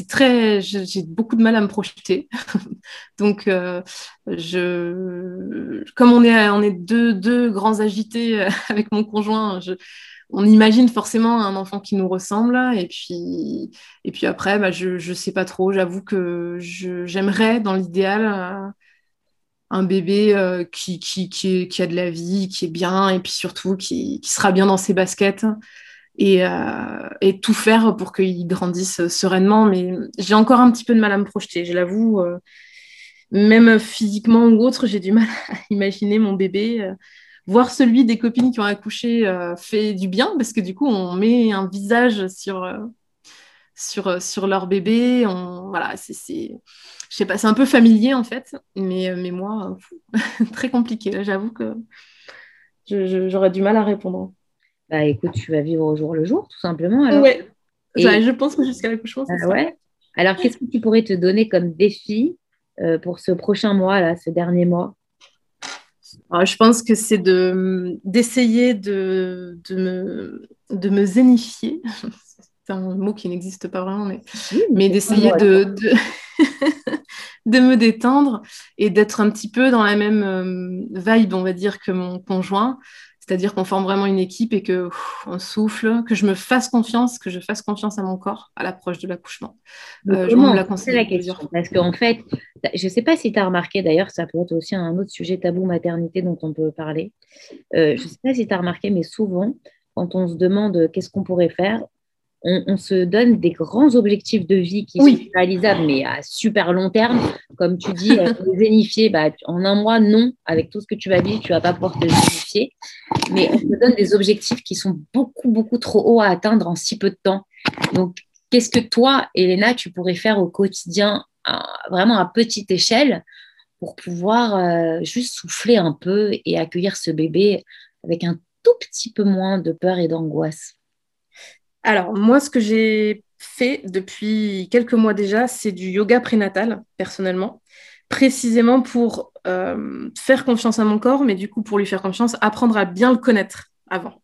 très, j'ai beaucoup de mal à me projeter. Donc, euh, je, comme on est, on est deux, deux grands agités euh, avec mon conjoint, on imagine forcément un enfant qui nous ressemble. Et puis, et puis après, bah, je ne sais pas trop. J'avoue que j'aimerais, dans l'idéal, un bébé qui, qui, qui, a de la vie, qui est bien, et puis surtout qui, sera bien dans ses baskets. Et, euh, et tout faire pour qu'il grandisse sereinement. Mais j'ai encore un petit peu de mal à me projeter, je l'avoue. Euh, même physiquement ou autre, j'ai du mal à imaginer mon bébé. voir celui des copines qui ont accouché fait du bien, parce que du coup, on met un visage sur, sur, sur leur bébé. On, voilà, c'est je sais pas, c'est un peu familier en fait, mais, euh, mais moi, très compliqué. J'avoue que j'aurais du mal à répondre. Bah écoute, tu vas vivre au jour le jour, tout simplement. Alors. Ouais. je pense que jusqu'à l'accouchement, c'est ah ouais. Alors, qu'est-ce que tu pourrais te donner comme défi euh, pour ce prochain mois, là, ce dernier mois? Je pense que c'est de, d'essayer de, de, me, de me zénifier. c'est un mot qui n'existe pas vraiment, mais, mais d'essayer de, de me détendre et d'être un petit peu dans la même euh, vibe, on va dire, que mon conjoint. C'est-à-dire qu'on forme vraiment une équipe et que on souffle, que je me fasse confiance, que je fasse confiance à mon corps à l'approche de l'accouchement. Euh, je me la la question Parce qu'en fait, je ne sais pas si tu as remarqué, d'ailleurs, ça peut être aussi un autre sujet tabou maternité dont on peut parler. Euh, je ne sais pas si tu as remarqué, mais souvent, quand on se demande qu'est-ce qu'on pourrait faire, on, se donne des grands objectifs de vie qui sont réalisables, mais à super long terme. Comme tu dis, euh, zénifier, bah, en un mois, non, avec tout ce que tu vas vivre, tu ne vas pas pouvoir te zénifier. Mais on se donne des objectifs qui sont beaucoup, beaucoup trop hauts à atteindre en si peu de temps. Donc, qu'est-ce que toi, Elena, tu pourrais faire au quotidien, vraiment à petite échelle, pour pouvoir euh, juste souffler un peu et accueillir ce bébé avec un tout petit peu moins de peur et d'angoisse? Alors, moi, ce que j'ai fait depuis quelques mois déjà, c'est du yoga prénatal, personnellement, précisément pour euh, faire confiance à mon corps, mais du coup, pour lui faire confiance, apprendre à bien le connaître avant.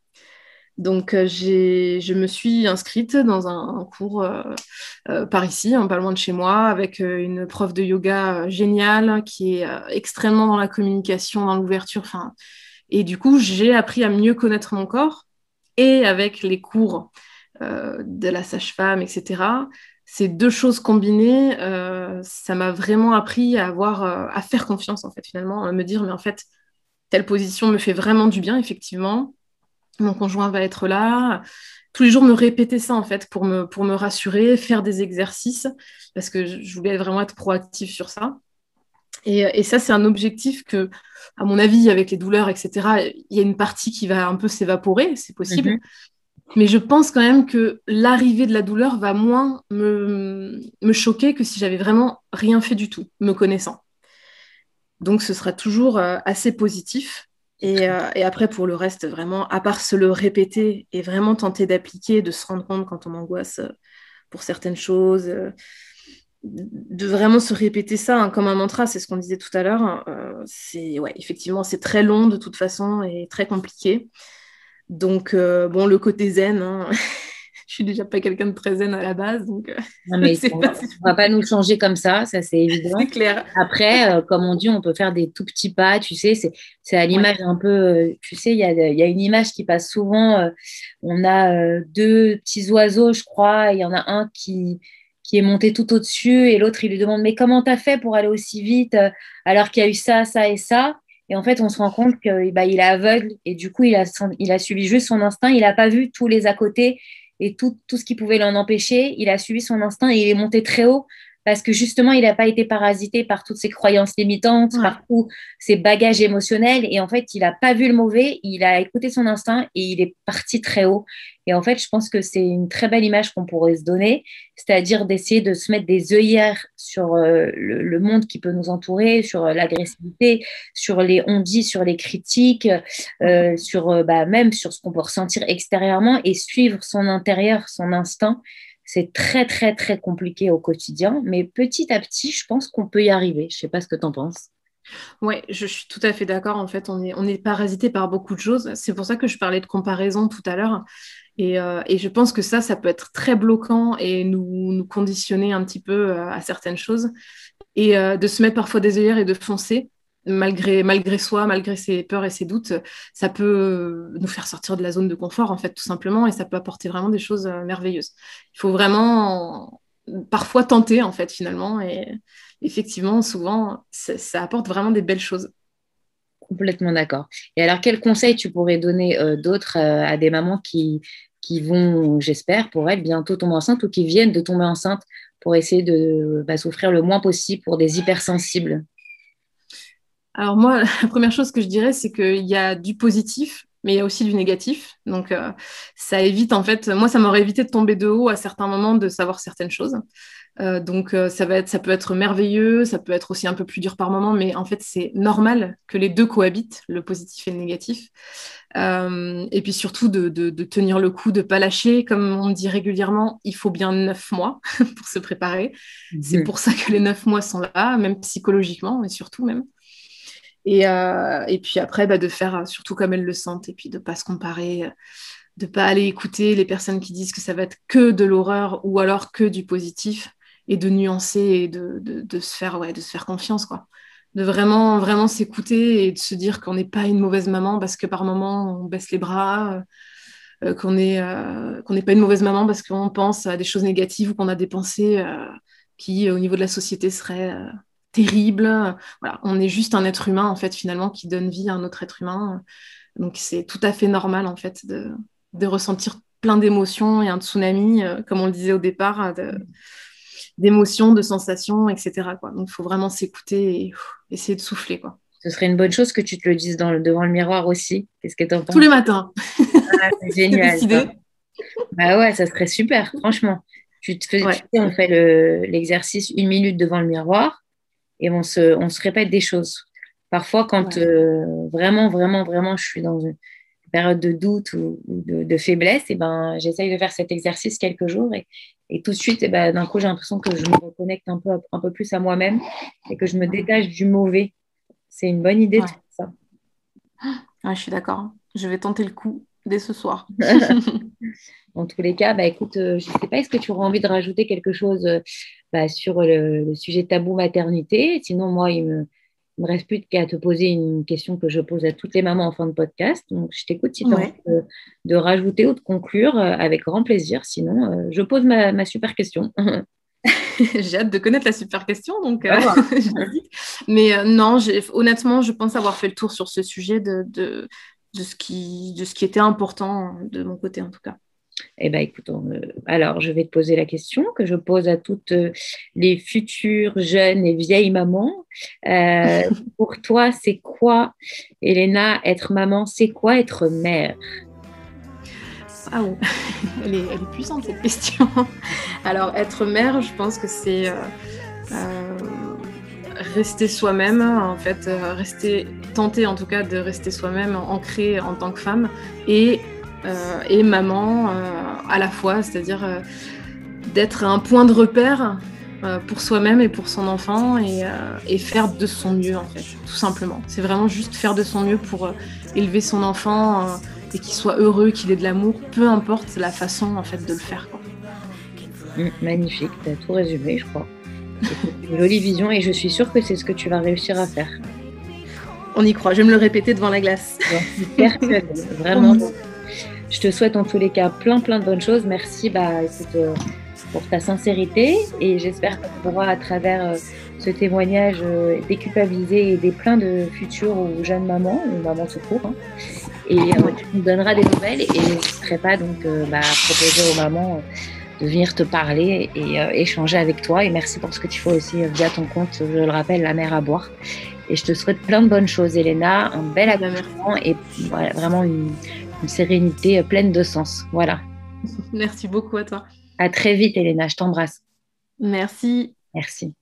Donc, euh, je me suis inscrite dans un, cours euh, par ici, pas loin de chez moi, avec une prof de yoga géniale qui est extrêmement dans la communication, dans l'ouverture. Et du coup, j'ai appris à mieux connaître mon corps et avec les cours de la sage-femme, etc. Ces deux choses combinées, euh, ça m'a vraiment appris à avoir, euh, à faire confiance en fait finalement, à me dire mais en fait telle position me fait vraiment du bien effectivement. Mon conjoint va être là. Tous les jours me répéter ça en fait pour me, pour me rassurer, faire des exercices parce que je voulais vraiment être proactive sur ça. Et, ça, c'est un objectif que, à mon avis, avec les douleurs, etc., il y a une partie qui va un peu s'évaporer, c'est possible. Mhm. Mais je pense quand même que l'arrivée de la douleur va moins me, choquer que si j'avais vraiment rien fait du tout, me connaissant. Donc ce sera toujours euh, assez positif. Euh, et, après, pour le reste, vraiment, à part se le répéter et vraiment tenter d'appliquer, de se rendre compte quand on angoisse euh, pour certaines choses, de vraiment se répéter ça hein, comme un mantra, c'est ce qu'on disait tout à l'heure. c'est ouais, effectivement, c'est très long de toute façon et très compliqué. Donc, bon, le côté zen, hein, je suis déjà pas quelqu'un de très zen à la base, donc. Euh, non, mais on, ne va pas nous changer comme ça, ça c'est évident. C'est clair. Après, euh, comme on dit, on peut faire des tout petits pas, tu sais, c'est à l'image un peu, euh, tu sais, il y a, y a, une image qui passe souvent. on a deux petits oiseaux, je crois, il y en a un qui qui est monté tout au-dessus et l'autre il lui demande mais comment tu as fait pour aller aussi vite alors qu'il y a eu ça, ça et ça? Et en fait, on se rend compte qu'il bah, il est aveugle et du coup, il a, il a suivi juste son instinct. Il n'a pas vu tous les à côté et tout, tout ce qui pouvait l'en empêcher. Il a suivi son instinct et il est monté très haut parce que justement, il n'a pas été parasité par toutes ces croyances limitantes, par tous ces bagages émotionnels. Et en fait, il n'a pas vu le mauvais, il a écouté son instinct et il est parti très haut. Et en fait, je pense que c'est une très belle image qu'on pourrait se donner, c'est-à-dire d'essayer de se mettre des œillères sur euh, le, monde qui peut nous entourer, sur euh, l'agressivité, sur les on-dit, sur les critiques, euh, sur bah, même sur ce qu'on peut ressentir extérieurement et suivre son intérieur, son instinct c'est très, très, très compliqué au quotidien, mais petit à petit, je pense qu'on peut y arriver. Je ne sais pas ce que tu en penses. Oui, je suis tout à fait d'accord. En fait, on est, parasité par beaucoup de choses. C'est pour ça que je parlais de comparaison tout à l'heure. Et, euh, je pense que ça, ça peut être très bloquant et nous, nous conditionner un petit peu euh, à certaines choses. Et euh, de se mettre parfois des œillères et de foncer malgré, malgré soi, malgré ses peurs et ses doutes, ça peut nous faire sortir de la zone de confort, en fait, tout simplement, et ça peut apporter vraiment des choses euh, merveilleuses. Il faut vraiment parfois tenter, en fait, finalement, et effectivement, souvent, ça, apporte vraiment des belles choses. Complètement d'accord. Et alors, quels conseils tu pourrais donner euh, d'autres euh, à des mamans qui, qui vont, j'espère, pour elles, bientôt tomber enceinte ou qui viennent de tomber enceinte pour essayer de bah, souffrir le moins possible pour des hypersensibles? Alors moi, la première chose que je dirais, c'est qu'il y a du positif, mais il y a aussi du négatif. Donc euh, ça évite, en fait, moi, ça m'aurait évité de tomber de haut à certains moments, de savoir certaines choses. Euh, donc euh, ça, va être, ça peut être merveilleux, ça peut être aussi un peu plus dur par moment, mais en fait, c'est normal que les deux cohabitent, le positif et le négatif. et puis surtout de, de, tenir le coup, de ne pas lâcher. Comme on dit régulièrement, il faut bien neuf mois pour se préparer. C'est pour ça que les neuf mois sont là, même psychologiquement, mais surtout même. Et, euh, et puis après, bah, de faire surtout comme elles le sentent et puis de ne pas se comparer, de ne pas aller écouter les personnes qui disent que ça va être que de l'horreur ou alors que du positif et de nuancer et de, de, se, faire, ouais, de se faire confiance. Quoi. De vraiment, vraiment s'écouter et de se dire qu'on n'est pas une mauvaise maman parce que par moment on baisse les bras. Euh, qu'on n'est euh, qu'on n'est pas une mauvaise maman parce qu'on pense à des choses négatives ou qu'on a des pensées qui, au niveau de la société, seraient terrible. Voilà, on est juste un être humain en fait finalement qui donne vie à un autre être humain. Donc c'est tout à fait normal en fait de, de ressentir plein d'émotions et un tsunami, euh, comme on le disait au départ, d'émotions, de, sensations, etc. Quoi. Donc il faut vraiment s'écouter et essayer de souffler. Quoi. Ce serait une bonne chose que tu te le dises dans devant le miroir aussi. Qu'est-ce que tu en penses? Tous les matins. Ah, c'est génial. bah ouais, ça serait super, franchement. Tu te fais, on fait l'exercice une minute devant le miroir et on se, on se répète des choses. Parfois, quand euh, vraiment, vraiment, vraiment, je suis dans une période de doute ou, de, faiblesse, et ben, j'essaye de faire cet exercice quelques jours et, et tout de suite, et ben, d'un coup, j'ai l'impression que je me reconnecte un peu, un peu plus à moi-même et que je me détache du mauvais. C'est une bonne idée de faire ça. je suis d'accord. Je vais tenter le coup dès ce soir. Dans tous les cas, bah, écoute, euh, je ne sais pas, est-ce que tu aurais envie de rajouter quelque chose euh, bah, sur le, sujet tabou maternité Sinon, moi, il me, me reste plus qu'à te poser une question que je pose à toutes les mamans en fin de podcast. Donc, je t'écoute si tu as envie de, rajouter ou de conclure euh, avec grand plaisir. Sinon, je pose ma, super question. j'ai hâte de connaître la super question, donc ah, Mais non, honnêtement, je pense avoir fait le tour sur ce sujet de, de, de, ce qui, de ce qui était important de mon côté, en tout cas. Eh bien, écoute, euh, alors je vais te poser la question que je pose à toutes euh, les futures jeunes et vieilles mamans. Euh, pour toi, c'est quoi, Elena, être maman? C'est quoi être mère? Ah elle, est, puissante cette question. Alors, être mère, je pense que c'est rester soi-même, en fait, rester, tenter en tout cas de rester soi-même, ancré en tant que femme et et maman euh, à la fois, c'est-à-dire euh, d'être un point de repère pour soi-même et pour son enfant et, faire de son mieux en fait, tout simplement. C'est vraiment juste faire de son mieux pour élever son enfant et qu'il soit heureux, qu'il ait de l'amour, peu importe la façon en fait de le faire. Mmh, magnifique, tu as tout résumé, je crois. une jolie vision et je suis sûre que c'est ce que tu vas réussir à faire. On y croit, je vais me le répéter devant la glace. vraiment. Je te souhaite en tous les cas plein plein de bonnes choses. Merci bah, euh, pour ta sincérité et j'espère qu'on pourra à travers euh, ce témoignage euh, déculpabiliser et aider plein de futures ou jeunes mamans, ou mamans secours. Hein. Et tu nous donneras des nouvelles et je n'hésiterai pas donc bah, à proposer aux mamans de venir te parler et échanger avec toi. Et merci pour ce que tu fais aussi via ton compte, je le rappelle, La mer à boire. Et je te souhaite plein de bonnes choses, Elena, un bel accomplissement et vraiment une, une sérénité pleine de sens. Voilà. Merci beaucoup à toi. À très vite, Elena. Je t'embrasse. Merci. Merci.